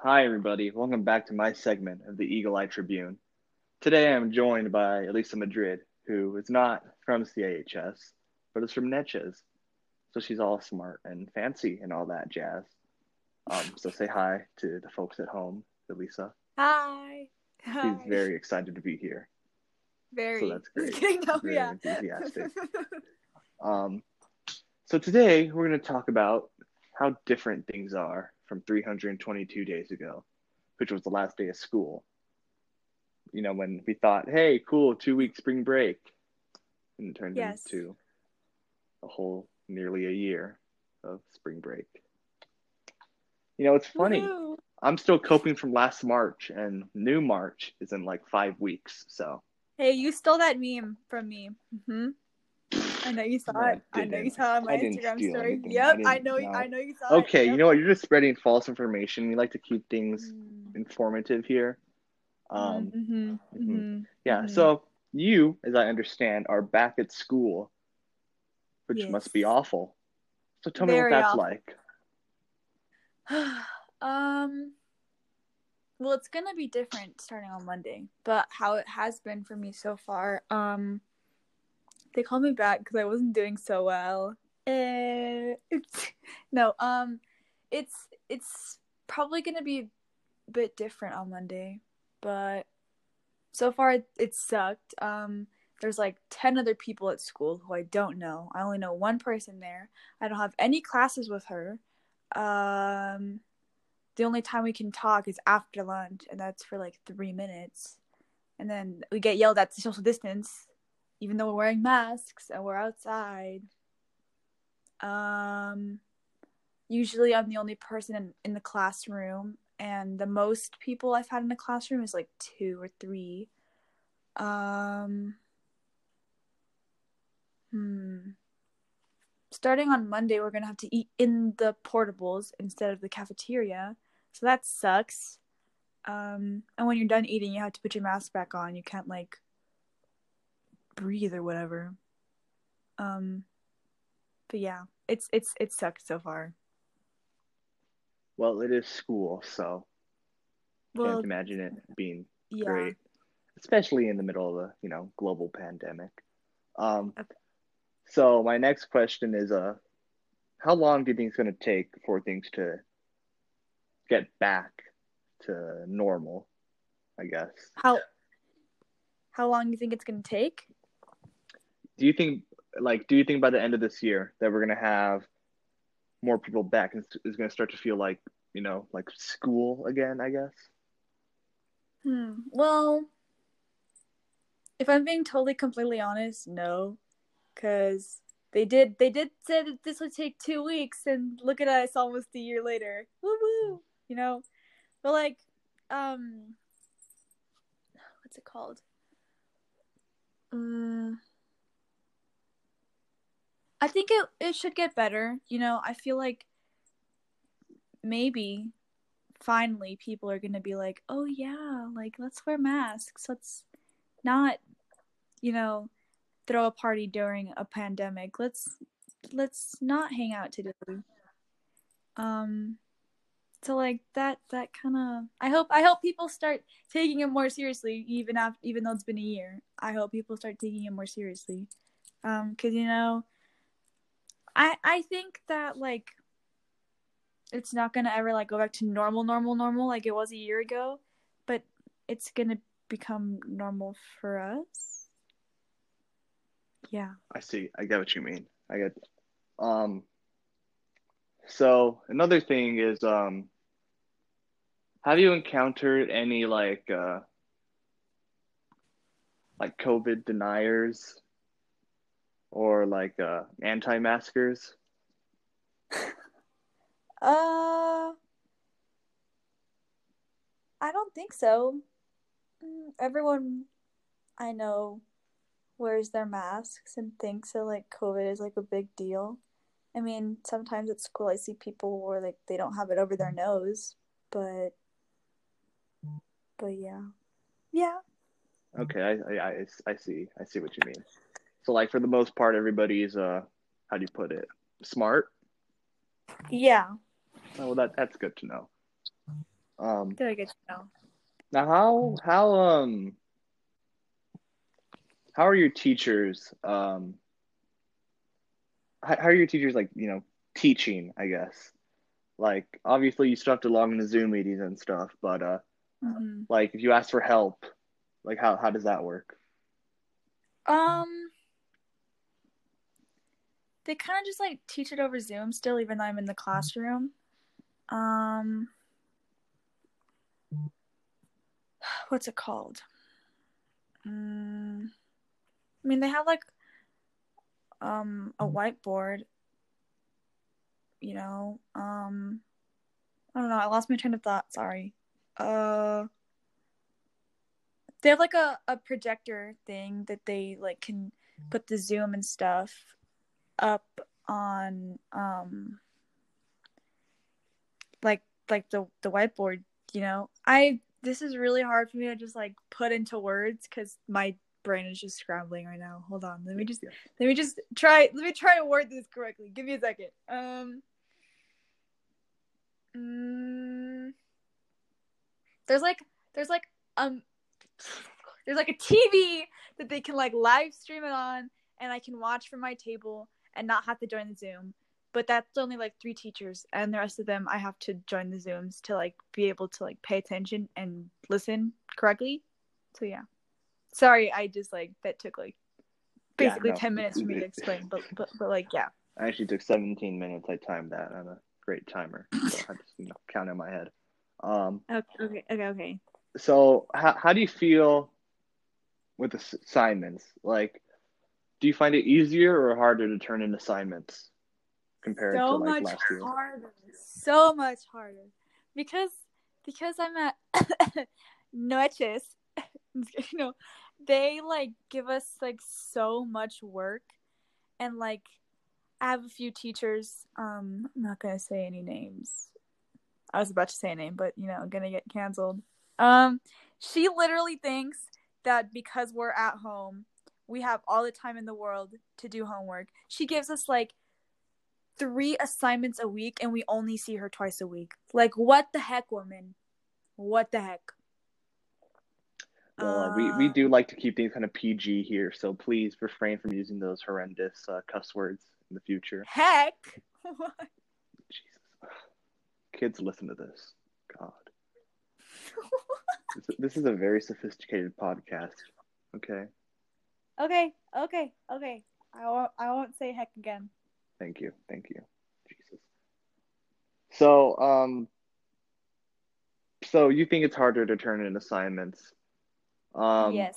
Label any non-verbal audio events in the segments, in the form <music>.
Hi, everybody. Welcome back to my segment of the Eagle Eye Tribune. Today I'm joined by Elisa Madrid, who is not from CAHS, but is from Natchez. So she's all smart and fancy and all that jazz. Um, so say hi to the folks at home, Elisa. Hi. Hi. She's very excited to be here. Very. So that's great. <laughs> no, Very yeah. enthusiastic. <laughs> Um, so today we're going to talk about how different things are from 322 days ago, which was the last day of school. You know, when we thought, hey, cool, two week spring break, and it turned Yes. into a whole nearly a year of spring break. You know, it's funny. Woohoo. I'm still coping from last March, and new March is in like five weeks. So Hey, you stole that meme from me. hmm I know you saw No, it. I know you saw it on my I didn't Instagram steal story. anything. Yep, I, didn't know. know. I know you saw it. okay, you know what? You're just spreading false information. We like to keep things Mm. informative here. Um, Mhm, mhm. mhm, Yeah, mhm. so you, as I understand, are back at school, which Yes. must be awful. So tell me what that's awful. like. <sighs> um. Well, it's gonna be different starting on Monday, but how it has been for me so far. Um, they called me back because I wasn't doing so well. Eh, <laughs> no, um, it's it's probably gonna be a bit different on Monday, but so far it, it sucked. Um, there's like ten other people at school who I don't know. I only know one person there. I don't have any classes with her. Um, the only time we can talk is after lunch, and that's for like three minutes. And then we get yelled at to social distance, even though we're wearing masks and we're outside. Um, usually I'm the only person in, in the classroom, and the most people I've had in the classroom is like two or three. Um, hmm. Starting on Monday, we're gonna have to eat in the portables instead of the cafeteria, so that sucks. Um, and when you're done eating, you have to put your mask back on. You can't like breathe or whatever. Um, but yeah, it's it's it sucked so far. Well, it is school, so Well, can't imagine it being yeah. great, especially in the middle of a you know global pandemic. Um, Okay. so my next question is, uh, how long do you think it's going to take for things to get back to normal? I guess. How how long do you think it's gonna take? Do you think, like, do you think by the end of this year that we're gonna have more people back and it's gonna start to feel like, you know, like school again? I guess. Hmm. Well, if I'm being totally completely honest, no, because they did they did say that this would take two weeks, and look at us, almost a year later. Woo woo. You know, but like, um, what's it called? Um, I think it it should get better. You know, I feel like maybe finally people are gonna be like, oh yeah, like let's wear masks. Let's not, you know, throw a party during a pandemic. Let's let's not hang out today. Um so like that that kind of I hope I hope people start taking it more seriously even after even though it's been a year. I hope people start taking it more seriously. Um cuz you know I I think that like it's not gonna ever like go back to normal, normal, normal like it was a year ago, but it's gonna become normal for us. Yeah. I see. I get what you mean. I get. Um. So another thing is, um, have you encountered any like, uh, like COVID deniers, or like uh, anti-maskers? <laughs> Uh, I don't think so. Mm, Everyone I know wears their masks and thinks that like COVID is like a big deal. I mean, sometimes at school I see people where like they don't have it over their nose, but but yeah. Yeah. Okay, I, I, I, I see. I see what you mean. So like for the most part, everybody's uh, how do you put it? Smart. Yeah. Oh, well, that that's good to know. Um, I get to know? now, how how um how are your teachers? Um, how, how are your teachers like you know teaching? I guess like obviously you still have to log into Zoom meetings and stuff, but uh, hmm like if you ask for help, like how how does that work? Um, they kind of just like teach it over Zoom still, even though I'm in the classroom. Um, what's it called? Mm, I mean, they have like um a whiteboard. You know, um, I don't know. I lost my train of thought. Sorry. Uh, they have like a, a projector thing that they like can put the zoom and stuff up on um like like the the whiteboard you know? I this is really hard for me to just like put into words because my brain is just scrambling right now. Hold on. Let me just Yeah. let me just try let me try to word this correctly. Give me a second. Um mm, there's like there's like um there's like a TV that they can like live stream it on and I can watch from my table and not have to join the Zoom. But that's only like three teachers and the rest of them I have to join the Zooms to like be able to like pay attention and listen correctly. So yeah. Sorry, I just like that took like Yeah, basically no. 10 minutes for me to explain, but but but like yeah. I actually took 17 minutes. I timed that I'm a great timer. So I just you know, count in my head. Um, <laughs> Okay, okay, okay, so how how do you feel with ass- assignments? Like, do you find it easier or harder to turn in assignments compared to so like much last year? harder. So much harder. Because because i'm at <coughs> noches <laughs> you know they like give us like so much work. And like i have a few teachers um i'm not gonna say any names. I was about to say a name but you know i'm gonna get canceled. Um she literally thinks that because we're at home we have all the time in the world to do homework she gives us like three assignments a week and we only see her twice a week. Like what the heck, woman? What the heck? Well, uh, we we Uh, do like to keep things kind of PG here, so please refrain from using those horrendous uh, cuss words in the future. heck. <laughs> What? Jesus, kids, listen to this. God, <laughs> this, this is a very sophisticated podcast. Okay, okay, okay, okay. I won't. I won't say heck again. thank you, thank you, Jesus. So, um, so you think it's harder to turn in assignments? Um, yes.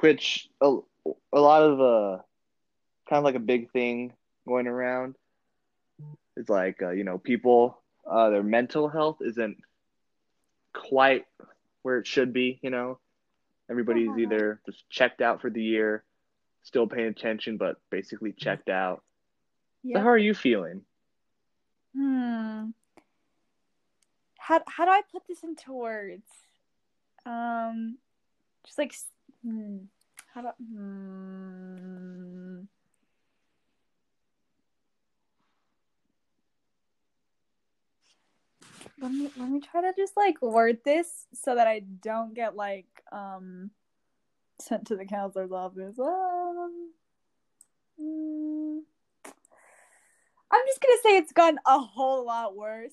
which a, a lot of uh kind of like a big thing going around is like uh, you know people uh their mental health isn't quite where it should be you know everybody's Uh-huh. <laughs> either just checked out for the year still paying attention but basically checked out so how are you feeling Hmm. How how do I put this into words? Um, just like hmm. How do hmm. Let me let me try to just like word this so that I don't get like um sent to the counselor's office. Um. I'm just gonna say it's gotten a whole lot worse.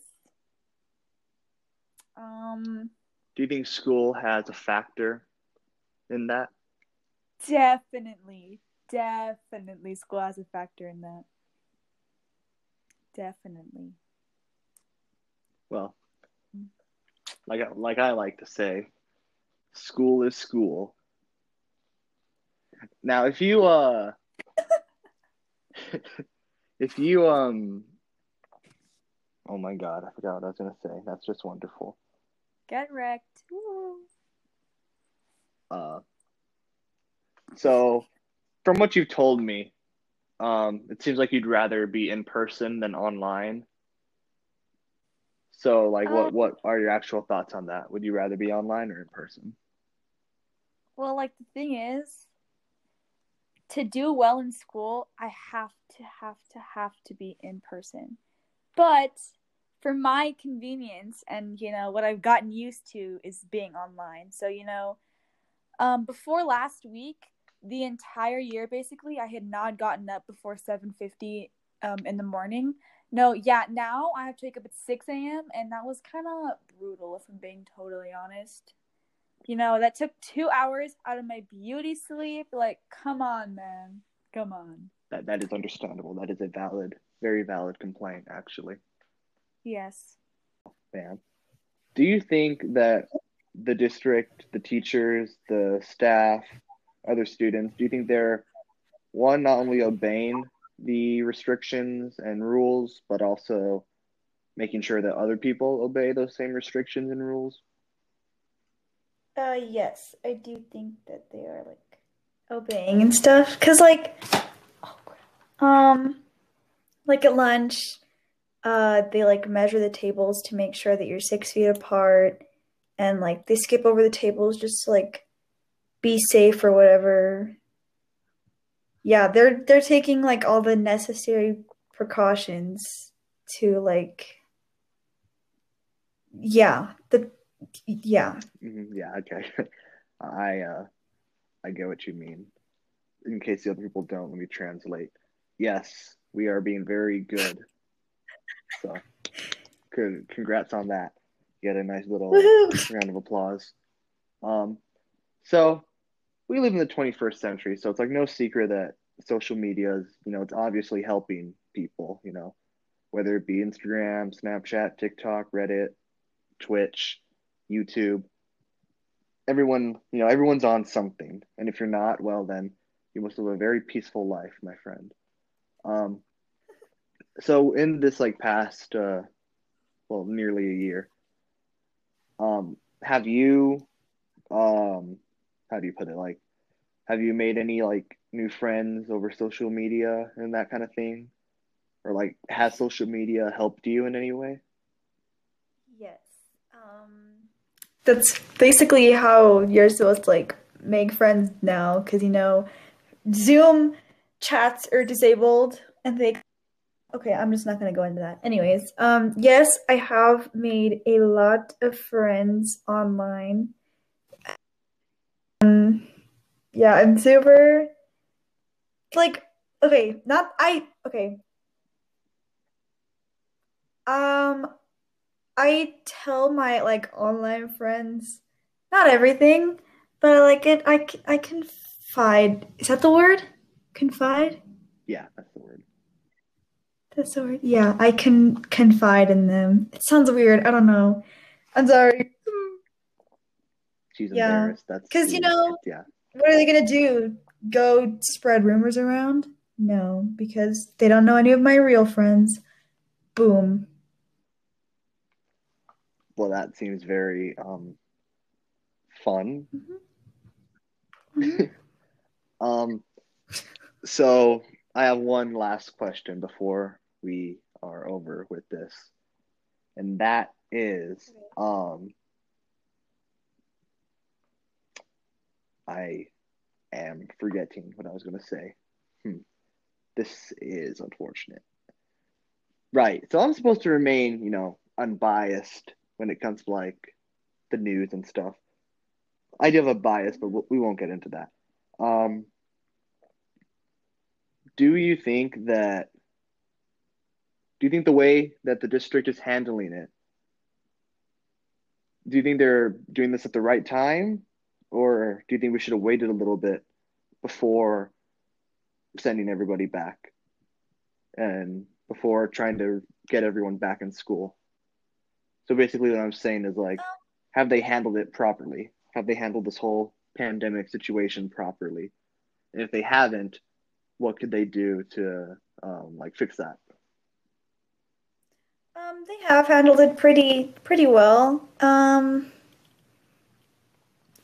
Um, do you think school has a factor in that definitely, definitely, school has a factor in that. Definitely. Well like I- like I like to say school is school now if you uh <laughs> if you um oh my god i forgot what i was gonna say that's just wonderful Get wrecked. Woo. uh so from what you've told me um it seems like you'd rather be in person than online so like what what are your actual thoughts on that would you rather be online or in person Well, like the thing is, to do well in school, I have to have to have to be in person. But for my convenience and you know what I've gotten used to is being online. So you know, um, before last week, the entire year basically, I had not gotten up before seven fifty um, in the morning. No, yeah, now I have to wake up at six a.m. and that was kind of brutal, if I'm being totally honest. You know, that took two hours out of my beauty sleep. Like, come on, man, come on. That that is understandable. That is a valid, very valid complaint, actually. Yes. Man, do you think that the district, the teachers, the staff, other students, do you think they're one not only obeying the restrictions and rules, but also making sure that other people obey those same restrictions and rules? Uh, yes, I do think that they are like obeying and stuff. Cause like, um, like at lunch, uh, they like measure the tables to make sure that you're six feet apart, and like they skip over the tables just to like be safe or whatever. Yeah, they're they're taking like all the necessary precautions to like yeah the yeah. Mm-hmm, yeah okay. <laughs> I uh i get what you mean. In case the other people don't let me translate. Yes we are being very good. <laughs> So good congrats on that. Get a nice little round of applause. Um so we live in the 21st century so it's like no secret that social media is you know it's obviously helping people you know whether it be instagram snapchat tiktok reddit twitch youtube. Everyone you know everyone's on something and if you're not well then you must live a very peaceful life my friend. Um so in this like past uh well nearly a year um have you um how do you put it? Like have you made any like new friends over social media and that kind of thing? Or like has social media helped you in any way? Yes. Um that's basically how you're supposed to like make friends now because you know zoom chats are disabled and they okay i'm just not going to go into that. Anyways um yes i have made a lot of friends online yeah i'm super like okay not i okay. Um i tell my like online friends not everything but I like it i i confide. Is that the word? Confide? Yeah that's the word. That's the word? Yeah i can confide in them. It sounds weird. I don't know. I'm sorry. She's yeah. embarrassed. That's because you know yeah what are they gonna do go spread rumors around? No, because they don't know any of my real friends. Boom. Well, that seems very um, fun. Mm-hmm. Mm-hmm. <laughs> um, so I have one last question before we are over with this, and that is, um, I am forgetting what I was going to say. Hmm. This is unfortunate. Right. So I'm supposed to remain, you know, unbiased when it comes to like the news and stuff. I do have a bias, but we won't get into that. Um, do you think that? Do you think the way that the district is handling it? Do you think they're doing this at the right time, or do you think we should have waited a little bit before sending everybody back and before trying to get everyone back in school? So basically, what I'm saying is like, have they handled it properly? Have they handled this whole pandemic situation properly? And if they haven't, what could they do to um, like fix that? Um, they have handled it pretty pretty well. Um,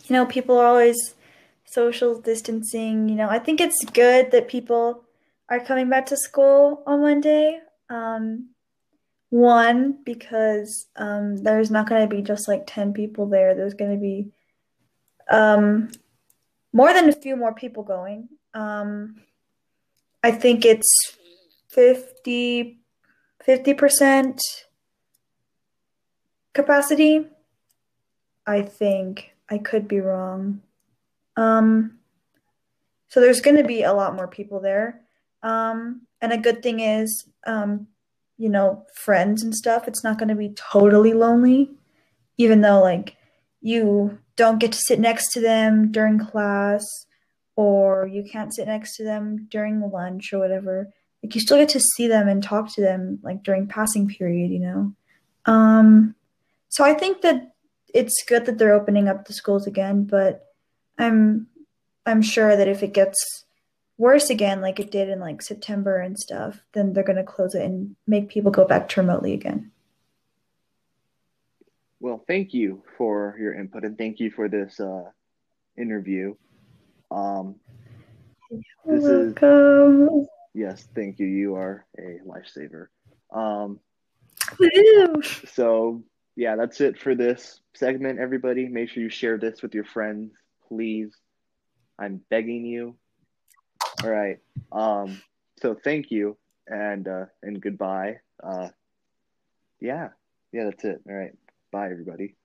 you know, people are always social distancing. You know, I think it's good that people are coming back to school on Monday. Um, one, because um, there's not going to be just like 10 people there, there's going to be um, more than a few more people going. Um, I think it's 50 percent capacity. I think I could be wrong. Um, so there's going to be a lot more people there. Um, and a good thing is, um, you know, friends and stuff. It's not going to be totally lonely, even though like you don't get to sit next to them during class or you can't sit next to them during lunch or whatever. Like you still get to see them and talk to them like during passing period, you know. Um, so I think that it's good that they're opening up the schools again, but I'm I'm sure that if it gets worse again, like it did in like September and stuff, then they're gonna close it and make people go back to remotely again. Well, thank you for your input and thank you for this uh, interview. Um, this welcome. is yes, thank you. You are a lifesaver. Um, so yeah, that's it for this segment. Everybody, make sure you share this with your friends, please. I'm begging you. All right. Um, so thank you and uh, and goodbye. Uh, yeah, yeah, that's it. All right. Bye, everybody.